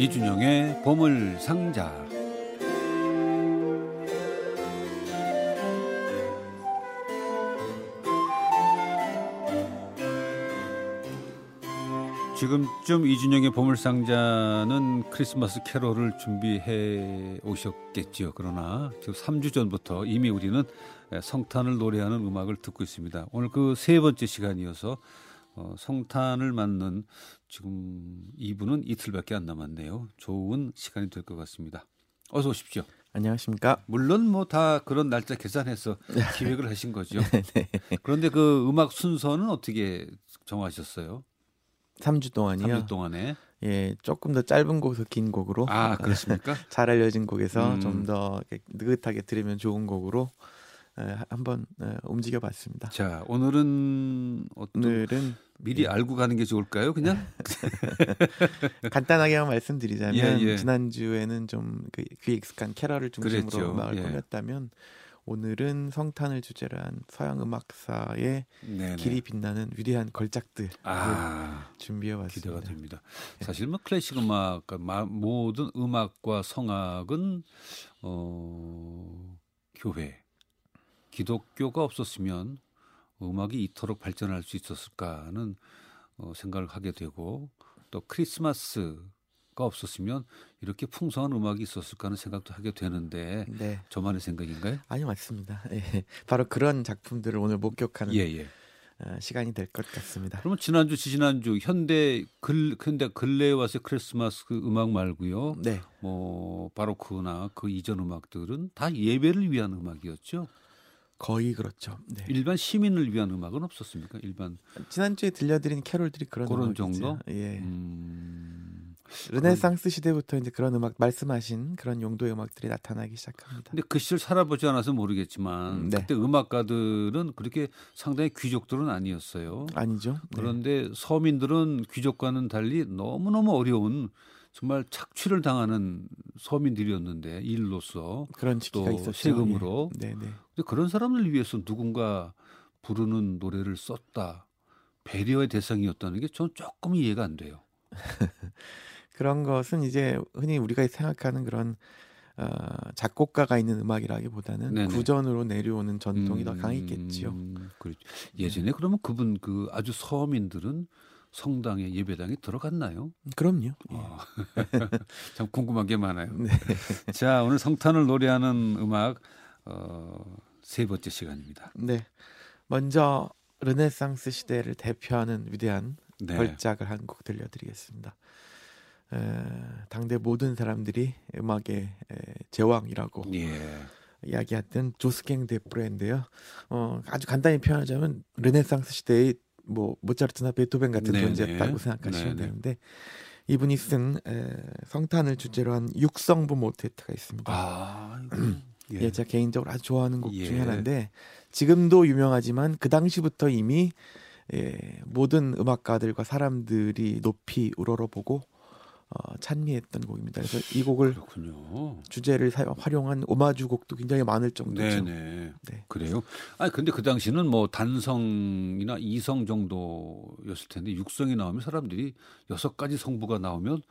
이준영의 보물 상자. 지금쯤 이준영의 보물상자는 크리스마스 캐롤을 준비해 오셨겠지요. 그러나 지금 3주 전부터 이미 우리는 성탄을 노래하는 음악을 듣고 있습니다. 오늘 그 세 번째 시간이어서 어, 성탄을 맞는 지금 2부는 이틀밖에 안 남았네요. 좋은 시간이 될 것 같습니다. 어서 오십시오. 안녕하십니까. 물론 뭐 다 그런 날짜 계산해서 기획을 하신 거죠. 네. 그런데 그 음악 순서는 어떻게 정하셨어요? 3주 동안이요. 3주 동안에. 예, 조금 더 짧은 곡에서 긴 곡으로. 아, 그렇습니까? 잘 알려진 곡에서 음. 좀더 느긋하게 들으면 좋은 곡으로 에, 한번 에, 움직여 봤습니다. 자, 오늘은 어떤 오늘은 미리 예. 알고 가는 게 좋을까요? 그냥 간단하게만 말씀드리자면 예, 예. 지난주에는 좀그 익숙한 캐럴을 중심으로 그랬죠. 음악을 예. 꾸몄다면 오늘은 성탄을 주제로 한 서양 음악사의 네네. 길이 빛나는 위대한 걸작들 아, 준비해 왔습니다. 기대가 됩니다. 네. 사실 뭐 클래식 음악, 그러니까 모든 음악과 성악은 어, 교회, 기독교가 없었으면 음악이 이토록 발전할 수 있었을까 하는 어, 생각을 하게 되고 또 크리스마스 가 없었으면 이렇게 풍성한 음악이 있었을까 하는 생각도 하게 되는데 네. 저만의 생각인가요? 아니 맞습니다. 예. 바로 그런 작품들을 오늘 목격하는 예, 예. 어, 시간이 될 것 같습니다. 그러면 지난주 지난주 현대 글 현대 근래에 와서 크리스마스 그 음악 말고요. 네. 뭐 바로크나 그 이전 음악들은 다 예배를 위한 음악이었죠. 거의 그렇죠. 네. 일반 시민을 위한 음악은 없었습니까? 일반 지난주에 들려드린 캐롤들이 그런 그런 정도. 예. 음... 르네상스 시대부터 이제 그런 음악 말씀하신 그런 용도의 음악들이 나타나기 시작합니다. 근데 그 시절 살아보지 않아서 모르겠지만 음, 네. 그때 음악가들은 그렇게 상당히 귀족들은 아니었어요. 아니죠. 네. 그런데 서민들은 귀족과는 달리 너무너무 어려운 정말 착취를 당하는 서민들이었는데 일로서 그런 또 있었죠. 세금으로. 예. 네, 네. 근데 그런 사람을 위해서 누군가 부르는 노래를 썼다. 배려의 대상이었다는 게전 조금 이해가 안 돼요. 그런 것은 이제 흔히 우리가 생각하는 그런 어, 작곡가가 있는 음악이라기보다는 네네. 구전으로 내려오는 전통이 음, 더 강했겠지요. 그렇죠. 예전에 네. 그러면 그분 그 아주 서민들은 성당에 예배당에 들어갔나요? 그럼요. 어. 참 궁금한 게 많아요. 네. 자 오늘 성탄을 노래하는 음악 어, 세 번째 시간입니다. 네. 먼저 르네상스 시대를 대표하는 위대한 네. 걸작을 한 곡 들려드리겠습니다. 에, 당대 모든 사람들이 음악의 에, 제왕이라고 예. 이야기했던 조스캥 데프레인데요. 어, 아주 간단히 표현하자면 르네상스 시대의 뭐 모차르트나 베토벤 같은 네네. 존재였다고 생각하시면 네네. 되는데 이분이 쓴 에, 성탄을 주제로 한 육성부 모테트가 있습니다. 아, 예. 예, 제가 개인적으로 아주 좋아하는 곡 예. 중에 하나인데 지금도 유명하지만 그 당시부터 이미 예, 모든 음악가들과 사람들이 높이 우러러보고 어, 찬미했던 곡입니다. 그래서 이 곡을 그렇군요. 주제를 사용, 활용한 오마주 곡도 굉장히 많을 정도죠. 네네. 네. 그래요. 아니 근데 그 당시는 뭐 단성이나 이성 정도였을 텐데 육성이 나오면 사람들이 여섯 가지 성부가 나오면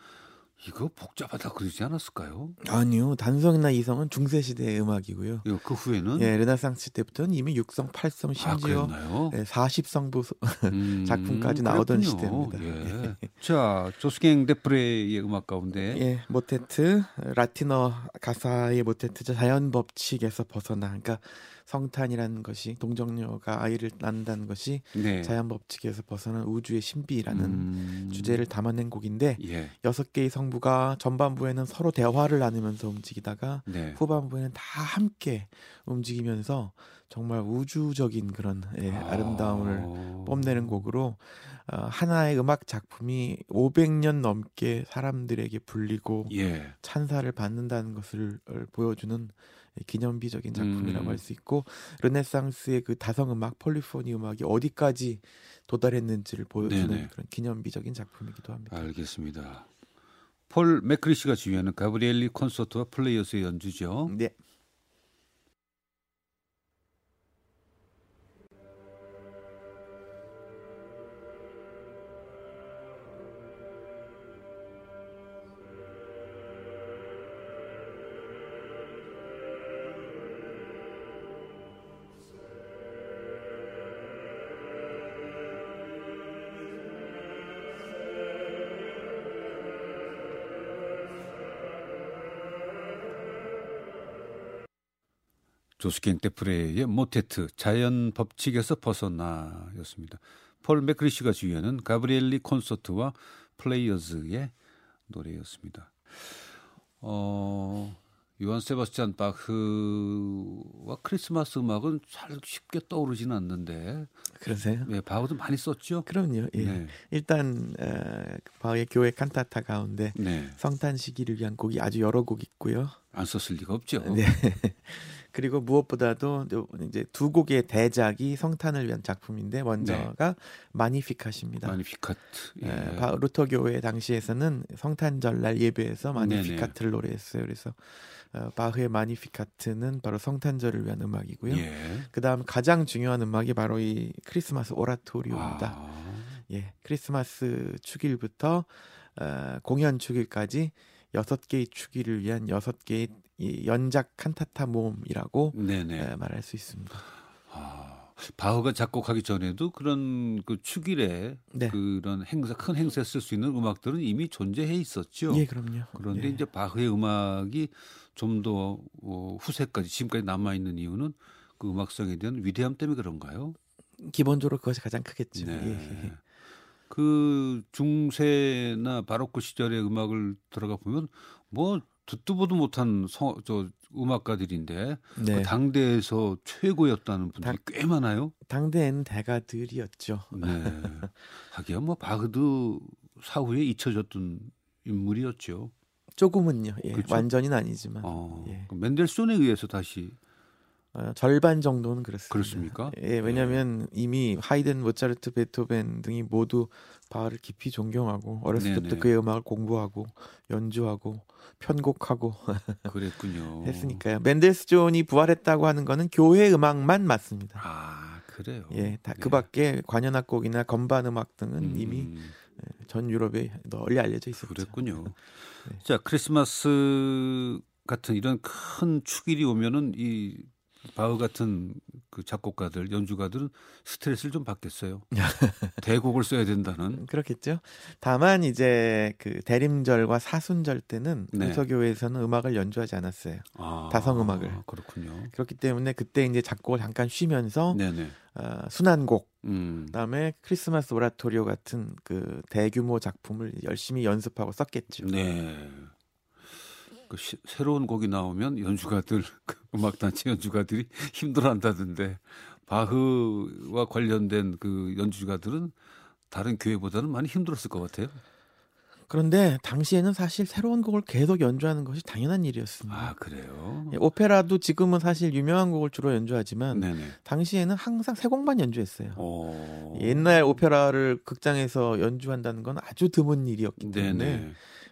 이거 복잡하다 그러지 않았을까요? 아니요. 단성이나 이성은 중세 시대의 음악이고요. 예, 그 후에는 예, 르네상스 때부터는 이미 6성, 8성 심지어 아, 예, 40성부 음, 작품까지 나오던 시대입니다. 예. 자, 조스갱 데프레의 음악 가운데 예, 모테트 라틴어 가사의 모테트죠. 자연 법칙에서 벗어나 그러니까 성탄이라는 것이 동정녀가 아이를 낳는다는 것이 네. 자연 법칙에서 벗어난 우주의 신비라는 음... 주제를 담아낸 곡인데 예. 여섯 예. 개의 성부가 전반부에는 서로 대화를 나누면서 움직이다가 네. 후반부에는 다 함께 움직이면서 정말 우주적인 그런 예, 아. 아름다움을 아... 뽐내는 곡으로 어, 하나의 음악 작품이 500년 넘게 사람들에게 불리고 예. 찬사를 받는다는 것을 보여주는 기념비적인 작품이라고 음. 할수 있고 르네상스의 그 다성 음악 폴리포니 음악이 어디까지 도달했는지를 보여주는 네네. 그런 기념비적인 작품이기도 합니다. 알겠습니다. 폴 맥크리시가 지휘하는 가브리엘리 콘서트와 플레이어스의 연주죠. 네. 조스킹 테프레의 모테트 자연 법칙에서 벗어나였습니다. 폴 맥크리시가 주연한 가브리엘리 콘서트와 플레이어즈의 노래였습니다. 어, 요한 세바스찬 바흐와 크리스마스 음악은 잘 쉽게 떠오르지는 않는데 그러세요? 네, 바흐도 많이 썼죠. 그럼요. 예. 네. 일단 어, 바흐의 교회 칸타타 가운데 네. 성탄 시기를 위한 곡이 아주 여러 곡 있고요. 안 썼을 리가 없죠. 네. 그리고 무엇보다도 이제 두 곡의 대작이 성탄을 위한 작품인데 먼저가 네. 마니피카십니다. 마니피카트. 예. 네, 루터 교회 당시에서는 성탄절 날 예배에서 마니피카트를 노래했어요. 그래서 어, 바흐의 마니피카트는 바로 성탄절을 위한 음악이고요. 예. 그다음 가장 중요한 음악이 바로 이 크리스마스 오라토리오입니다. 아. 예, 크리스마스 축일부터 어, 공연 축일까지 여섯 개의 축일을 위한 여섯 개의 이 연작 칸타타 모음이라고 네네. 말할 수 있습니다. 아, 바흐가 작곡하기 전에도 그런 그 축일에 네. 그런 행사 큰 행사에 쓸 수 있는 음악들은 이미 존재해 있었죠. 예, 그럼요. 그런데 예. 이제 바흐의 음악이 좀더 어, 후세까지 지금까지 남아 있는 이유는 그 음악성에 대한 위대함 때문에 그런가요? 기본적으로 그것이 가장 크겠죠. 네. 예. 그 중세나 바로크 시절의 음악을 들어가 보면 뭐 듣도 보도 못한 성, 저 음악가들인데 네. 그 당대에서 최고였다는 분들이 당, 꽤 많아요. 당대에는 대가들이었죠. 네. 하기야 뭐 바흐드 사후에 잊혀졌던 인물이었죠. 조금은요. 예. 그렇죠? 완전히는 아니지만. 어, 예. 맨델손에 의해서 다시 어, 절반 정도는 그렇습니다. 그렇습니까? 예, 왜냐하면 네. 이미 하이든, 모차르트, 베토벤 등이 모두 바흐를 깊이 존경하고 어렸을 네네. 때부터 그의 음악을 공부하고 연주하고 편곡하고 그랬군요. 했으니까요. 맨델스존이 부활했다고 하는 거는 교회 음악만 맞습니다. 아 그래요. 예, 다 네. 그밖에 관현악곡이나 건반 음악 등은 음. 이미 예, 전 유럽에 널리 알려져 있었죠. 그랬군요. 네. 자 크리스마스 같은 이런 큰 축일이 오면은 이 바흐 같은 그 작곡가들, 연주가들은 스트레스를 좀 받겠어요. 대곡을 써야 된다는. 그렇겠죠. 다만 이제 그 대림절과 사순절 때는 네. 공서교회에서는 음악을 연주하지 않았어요. 아, 다성 음악을. 그렇군요. 그렇기 때문에 그때 이제 작곡을 잠깐 쉬면서 어, 순환곡, 음. 그다음에 크리스마스 오라토리오 같은 그 대규모 작품을 열심히 연습하고 썼겠죠. 네. 그 시, 새로운 곡이 나오면 연주가들 그 음악단체 연주가들이 힘들어한다던데 바흐와 관련된 그 연주가들은 다른 교회보다는 많이 힘들었을 것 같아요. 그런데 당시에는 사실 새로운 곡을 계속 연주하는 것이 당연한 일이었습니다. 아 그래요? 예, 오페라도 지금은 사실 유명한 곡을 주로 연주하지만 네네. 당시에는 항상 새 곡만 연주했어요. 오. 옛날 오페라를 극장에서 연주한다는 건 아주 드문 일이었기 때문에 네네.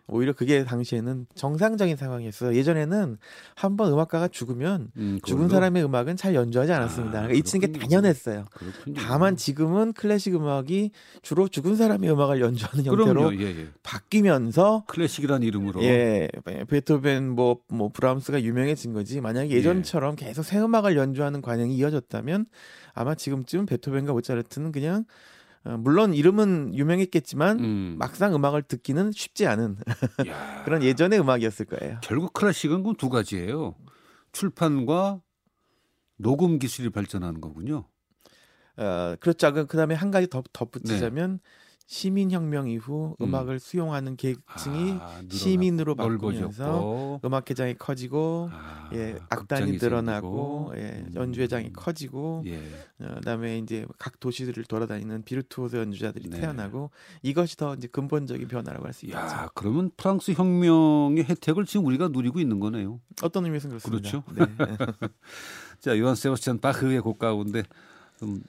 오히려 그게 당시에는 정상적인 상황이었어요. 예전에는 한 번 음악가가 죽으면 음, 죽은 사람의 음악은 잘 연주하지 않았습니다. 아, 그러니까 잊히는 게 당연했어요. 그렇군요. 다만 지금은 클래식 음악이 주로 죽은 사람의 음악을 연주하는 형태로 예, 예. 바뀌면서 클래식이라는 이름으로 예, 베토벤 뭐, 뭐 브라움스가 유명해진 거지. 만약에 예. 예전처럼 예. 계속 새 음악을 연주하는 관행이 이어졌다면 아마 지금쯤 베토벤과 모차르트는 그냥 어, 물론 이름은 유명했겠지만 음. 막상 음악을 듣기는 쉽지 않은 그런 예전의 음악이었을 거예요. 결국 클래식은 그 두 가지예요. 출판과 녹음 기술이 발전하는 거군요. 어, 그렇죠. 그, 그다음에 한 가지 더 덧붙이자면 네. 시민혁명 이후 음. 악을 수용하는 계층이 아, 시민으로 바뀌면서 음악회장이 커지고 아, 예, 악단이 늘어나고 예, 음. 연주회장이 커지고 예. 어, 그다음에 이제 각 도시들을 돌아다니는 비르투오소 연주자들이 네. 태어나고 이것이 더 이제 근본적인 변화라고 할 수 있죠. 야, 그러면 프랑스 혁명의 혜택을 지금 우리가 누리고 있는 거네요. 어떤 의미에서 그렇습니다. 그렇죠. 네. 자, 요한 세바스찬 바흐의 곡 가운데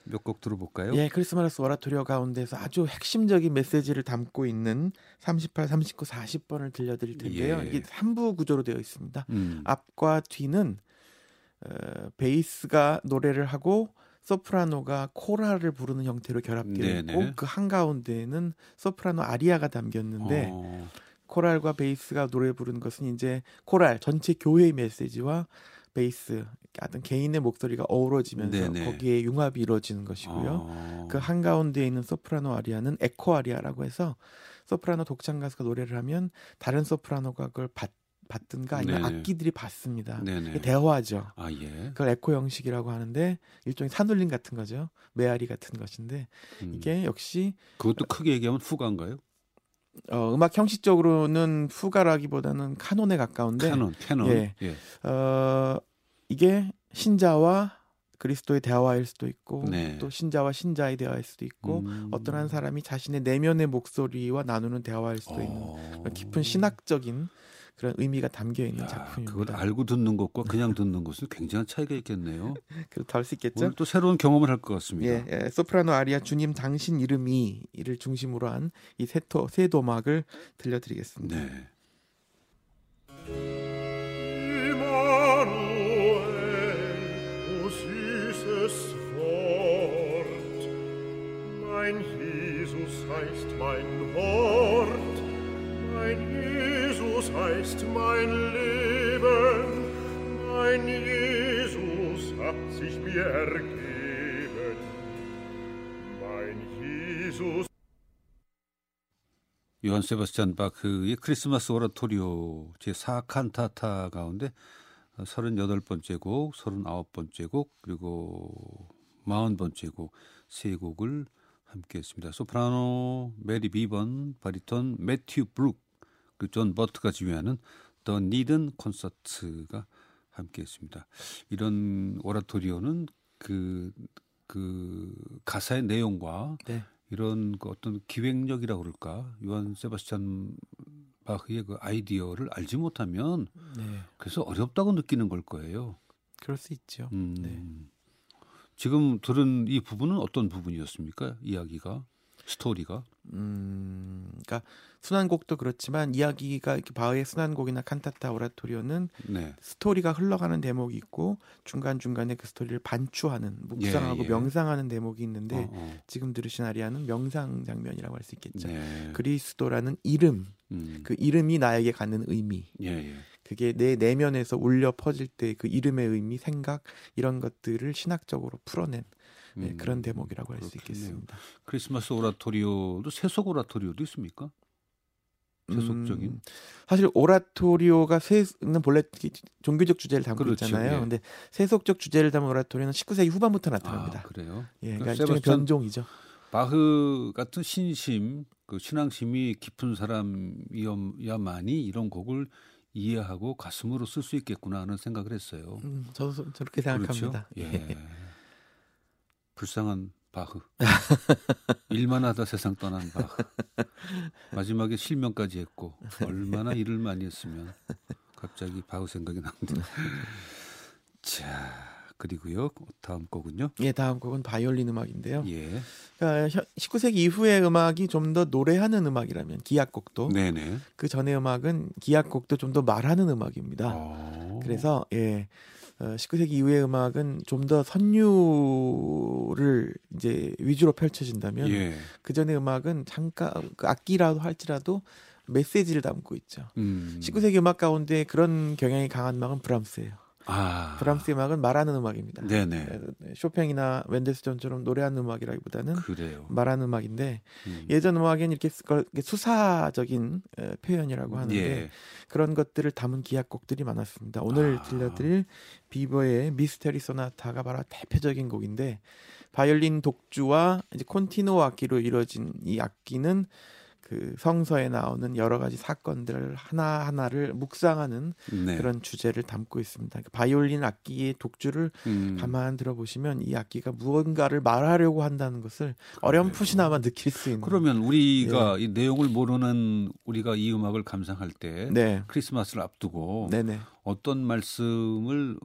몇 곡 들어볼까요? 예, 크리스마스 오라토리오 가운데서 아주 핵심적인 메시지를 담고 있는 38, 39, 40번을 들려드릴 텐데요. 예. 이게 3부 구조로 되어 있습니다. 음. 앞과 뒤는 어, 베이스가 노래를 하고 소프라노가 코라를 부르는 형태로 결합되어 있고 그 한가운데에는 소프라노 아리아가 담겼는데 어. 코랄과 베이스가 노래 부르는 것은 이제 코랄 전체 교회의 메시지와 베이스 어떤 개인의 목소리가 어우러지면서 네네. 거기에 융합이 이루어지는 것이고요. 어... 그 한가운데에 있는 소프라노 아리아는 에코 아리아라고 해서 소프라노 독창 가수가 노래를 하면 다른 소프라노가 그걸 받, 받든가 아니면 네네. 악기들이 받습니다. 네네. 대화죠. 아 예. 그걸 에코 형식이라고 하는데 일종의 산울림 같은 거죠. 메아리 같은 것인데 음. 이게 역시 그것도 크게 얘기하면 푸가인가요? 어, 음악 형식적으로는 푸가라기보다는 카논에 가까운데 캐논, 캐논. 예. 예. 어, 이게 신자와 그리스도의 대화일 수도 있고 네. 또 신자와 신자의 대화일 수도 있고 음. 어떤 한 사람이 자신의 내면의 목소리와 나누는 대화일 수도 있는 어. 깊은 신학적인 그런 의미가 담겨 있는 야, 작품입니다. 그걸 알고 듣는 것과 그냥 듣는 것은 굉장한 차이가 있겠네요. 그렇다 할수 있겠죠. 오늘 또 새로운 경험을 할 것 같습니다. 예, 예, 소프라노 아리아 주님 당신 이름이 이를 중심으로 한 이 세토 세 도막을 들려드리겠습니다. 네. Mein Jesus heißt mein Wort, mein Jesus heißt mein Leben, mein Jesus hat sich mir ergeben, mein Jesus 요한 세바스찬 바크의 크리스마스 오라토리오 제 4칸타타 가운데 38번째 곡, 39번째 곡, 그리고 40번째 곡 세 곡을 함께 했습니다. 소프라노 메리 비번, 바리톤 매튜 브룩, 그리고 존 버트가 지휘하는 더니든 콘소트가 함께 했습니다. 이런 오라토리오는 그, 그 가사의 내용과 네. 이런 그 어떤 기획력이라고 그럴까 요한 세바스찬 바흐의 그 아이디어를 알지 못하면 네, 그래서 어렵다고 느끼는 걸 거예요. 그럴 수 있죠. 음. 네. 지금 들은 이 부분은 어떤 부분이었습니까? 이야기가 스토리가 음, 그러니까 순환곡도 그렇지만 이야기가 이렇게 바흐의 순환곡이나 칸타타 오라토리오는 네. 스토리가 흘러가는 대목이 있고 중간 중간에 그 스토리를 반추하는 묵상하고 예, 예. 명상하는 대목이 있는데 어, 어. 지금 들으신 아리아는 명상 장면이라고 할 수 있겠죠. 네. 그리스도라는 이름, 음. 그 이름이 나에게 갖는 의미, 예, 예. 그게 내 내면에서 울려 퍼질 때 그 이름의 의미, 생각 이런 것들을 신학적으로 풀어낸 네, 음, 그런 대목이라고 할 수. 있겠습니다. 크리스마스 오라토리오도 세속 오라토리오도 있습니까? 세속적인 음, 사실 오라토리오가 세는 본래 이 종교적 주제를 담고 그렇죠, 있잖아요. 예. 근데 세속적 주제를 담은 오라토리오는 19세기 후반부터 나타납니다. 아, 그래요. 예, 그러니까 그러니까 일종의 변종이죠. 바흐 같은 신심, 그 신앙심이 깊은 사람이야만이 이런 곡을 이해하고 가슴으로 쓸 수 있겠구나 하는 생각을 했어요. 음, 저도 저렇게 생각합니다. 그렇죠? 예. 불쌍한 바흐. 일만 하다 세상 떠난 바흐. 마지막에 실명까지 했고 얼마나 일을 많이 했으면 갑자기 바흐 생각이 나는데. 자, 그리고요. 다음 곡은요. 예, 다음 곡은 바이올린 음악인데요. 예. 그러니까 현- 19세기 이후의 음악이 좀 더 노래하는 음악이라면 기악곡도 네, 네. 그 전의 음악은 기악곡도 좀 더 말하는 음악입니다. 어. 그래서 예. 어, 19세기 이후의 음악은 좀 더 선율을 이제 위주로 펼쳐진다면 예. 그 전의 음악은 잠깐 그 악기라도 할지라도 메시지를 담고 있죠. 음. 19세기 음악 가운데 그런 경향이 강한 음악은 브람스예요. 아. 브람스 음악은 말하는 음악입니다. 네네. 네, 쇼팽이나 웬델스존처럼 노래하는 음악이라기보다는 그래요. 말하는 음악인데 음. 예전 음악에는 이렇게 수사적인 에, 표현이라고 하는데 예. 그런 것들을 담은 기악곡들이 많았습니다. 오늘 아. 들려드릴 비버의 미스테리 소나타가 바로 대표적인 곡인데 바이올린 독주와 이제 콘티노 악기로 이루어진 이 악기는 그 성서에 나오는 여러 가지 사건들을 하나 하나를 묵상하는 네. 그런 주제를 담고 있습니다. 그 바이올린 악기의 독주를 음. 가만 들어보시면 이 악기가 무언가를 말하려고 한다는 것을 어렴풋이나마 느낄 수 있는. 그러면 우리가 이 내용을 모르는 우리가 이 음악을 감상할 때 네, 크리스마스를 앞두고 네, 네. 어떤 말씀을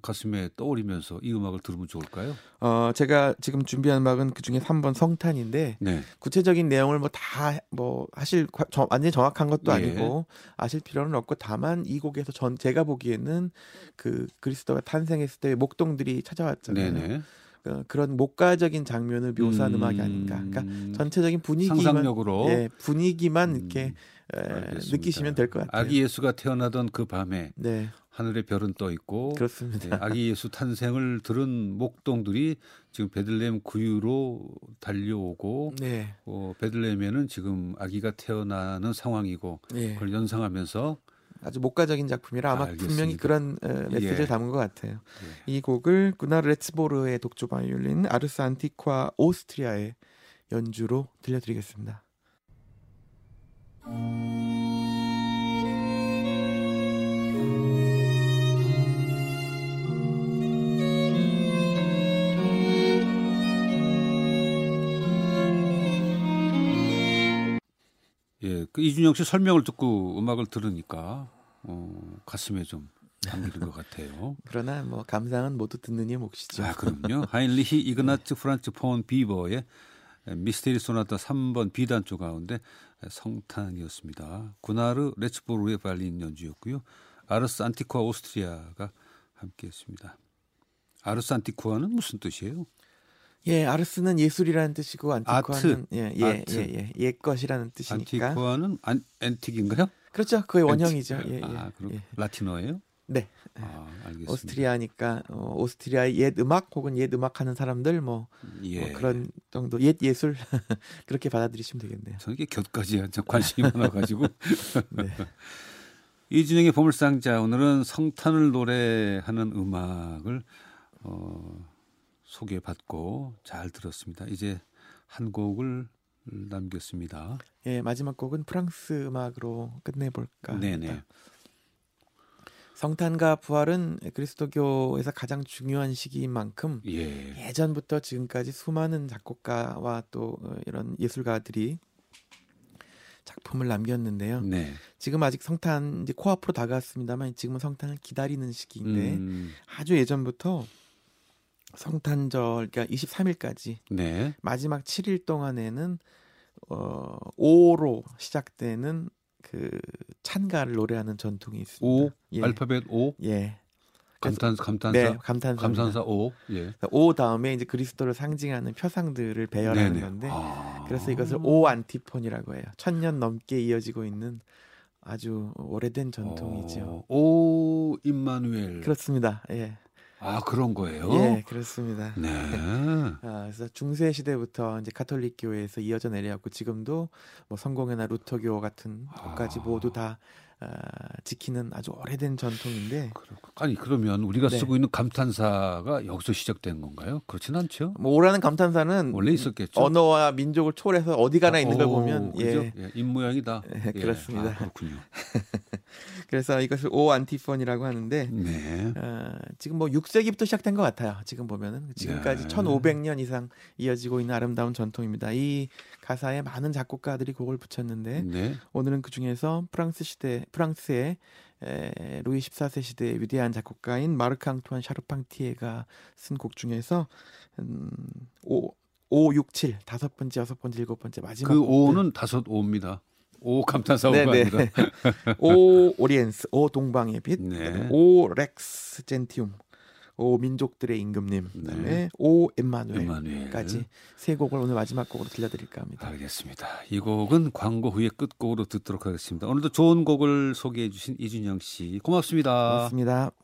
가슴에 떠올리면서 이 음악을 들으면 좋을까요? 어, 제가 지금 준비한 음악은 그 중에 3번 성탄인데 네. 구체적인 내용을 뭐 다뭐 하실 과- 저- 완전히 정확한 것도 예. 아니고 아실 필요는 없고 다만 이 곡에서 전 제가 보기에는 그 그리스도가 탄생했을 때 목동들이 찾아왔잖아요. 네네. 그, 그런 목가적인 장면을 묘사한 음... 악이 아닌가. 그러니까 전체적인 분위기만 상상력으로 예, 분위기만 음, 이렇게 에, 알겠습니다. 느끼시면 될 것 같아요. 아기 예수가 태어나던 그 밤에 네, 하늘에 별은 떠 있고 그렇습니다. 네, 아기 예수 탄생을 들은 목동들이 지금 베들레헴 구유로 달려오고 네, 어, 베들레헴에는 지금 아기가 태어나는 상황이고 예, 그걸 연상하면서 아주 목가적인 작품이라 아마 알겠습니다. 분명히 그런 어, 메시지를 예. 담은 것 같아요. 예. 이 곡을 구나르 레츠보르의 독조 바이올린 아르스 안티과 오스트리아의 연주로 들려드리겠습니다. 예, 그 이준형 씨 설명을 듣고 음악을 들으니까 어, 가슴에 좀 담기는 것 같아요. 그러나 뭐 감상은 모두 듣는 이 몫이죠. 아, 그럼요. 하인리히 이그나츠 프란츠 폰 비버의 미스테리 소나타 3번 B단조 가운데 성탄이었습니다. 구나르 레츠보르의 바이올린 연주였고요. 아르스 안티쿠아 오스트리아가 함께했습니다. 아르스 안티쿠아는 무슨 뜻이에요? 예, Ars는 예술이라는 뜻이고 antiqua는 예, 예, 아트. 예, 예, 옛 것이라는 뜻이니까. antiqua는 안, antique인가요? 그렇죠. 그의 원형이죠. 예, 예. 아, 그럼 예. 라틴어예요? 네. 아, 알겠습니다. 오스트리아니까 어, 오스트리아의 옛 음악 혹은 옛 음악 하는 사람들 뭐, 예. 뭐 그런 정도 옛 예술 그렇게 받아들이시면 되겠네요. 저는 이게 곁까지 참 관심이 많아가지고 네. 이준영의 보물상자 오늘은 성탄을 노래하는 음악을 어, 소개받고 잘 들었습니다. 이제 한 곡을 남겼습니다. 예, 마지막 곡은 프랑스 음악으로 끝내볼까. 네네. 합니다. 성탄과 부활은 그리스도교에서 가장 중요한 시기인 만큼 예. 예전부터 지금까지 수많은 작곡가와 또 어, 이런 예술가들이 작품을 남겼는데요. 네. 지금 아직 성탄 이제 코앞으로 다가왔습니다만 지금은 성탄을 기다리는 시기인데 음, 아주 예전부터 성탄절 그러니까 23일까지 네. 마지막 7일 동안에는 어 5로 시작되는 그 찬가를 노래하는 전통이 있습니다. 오 예. 알파벳 O 예. 감탄 감탄사 네, 감탄사. 감탄사 O 예. 오 다음에 이제 그리스도를 상징하는 표상들을 배열하는 네네. 건데 아. 그래서 이것을 오 안티폰이라고 해요. 천년 넘게 이어지고 있는 아주 오래된 전통이죠. 어, 오 임마누엘. 그렇습니다. 예. 아 그런 거예요. 예, 그렇습니다. 네. 아, 그래서 중세 시대부터 이제 카톨릭 교회에서 이어져 내려왔고 지금도 뭐 성공회나 루터교 같은 것까지 아. 모두 다 아, 지키는 아주 오래된 전통인데 그렇- 아니 그러면 우리가 네. 쓰고 있는 감탄사가 여기서 시작된 건가요? 그렇진 않죠. 뭐 오라는 감탄사는 원래 있었겠죠. 언어와 민족을 초월해서 어디 가나 있는 걸 오, 보면 그죠? 예. 예, 입 모양이다. 예, 그렇습니다. 아, 그렇군요. 그래서 이것을 O antiphon이라고 하는데 네. 어, 지금 뭐 6세기부터 시작된 것 같아요. 지금 보면은 지금까지 네. 1,500년 이상 이어지고 있는 아름다운 전통입니다. 이 가사에 많은 작곡가들이 곡을 붙였는데 네. 오늘은 그 중에서 프랑스 시대 프랑스의 에, 루이 14세 시대의 위대한 작곡가인 마르크 앙투안 샤르팡티에가 쓴 곡 중에서 음, 5 5, 6, 7 다섯 번째, 여섯 번째, 일곱 번째 마지막 그 곡들. 오는 다섯 오입니다. 오 감탄사 오가 네네. 아니라. O Oriens, 오 동방의 빛, 네. O Rex Gentium, 오 민족들의 임금님, 그다음에 네. O Emmanuel까지. 세 곡을 오늘 마지막 곡으로 들려드릴까 합니다. 알겠습니다. 이 곡은 광고 후에 끝곡으로 듣도록 하겠습니다. 오늘도 좋은 곡을 소개해 주신 이준형 씨 고맙습니다. 고맙습니다.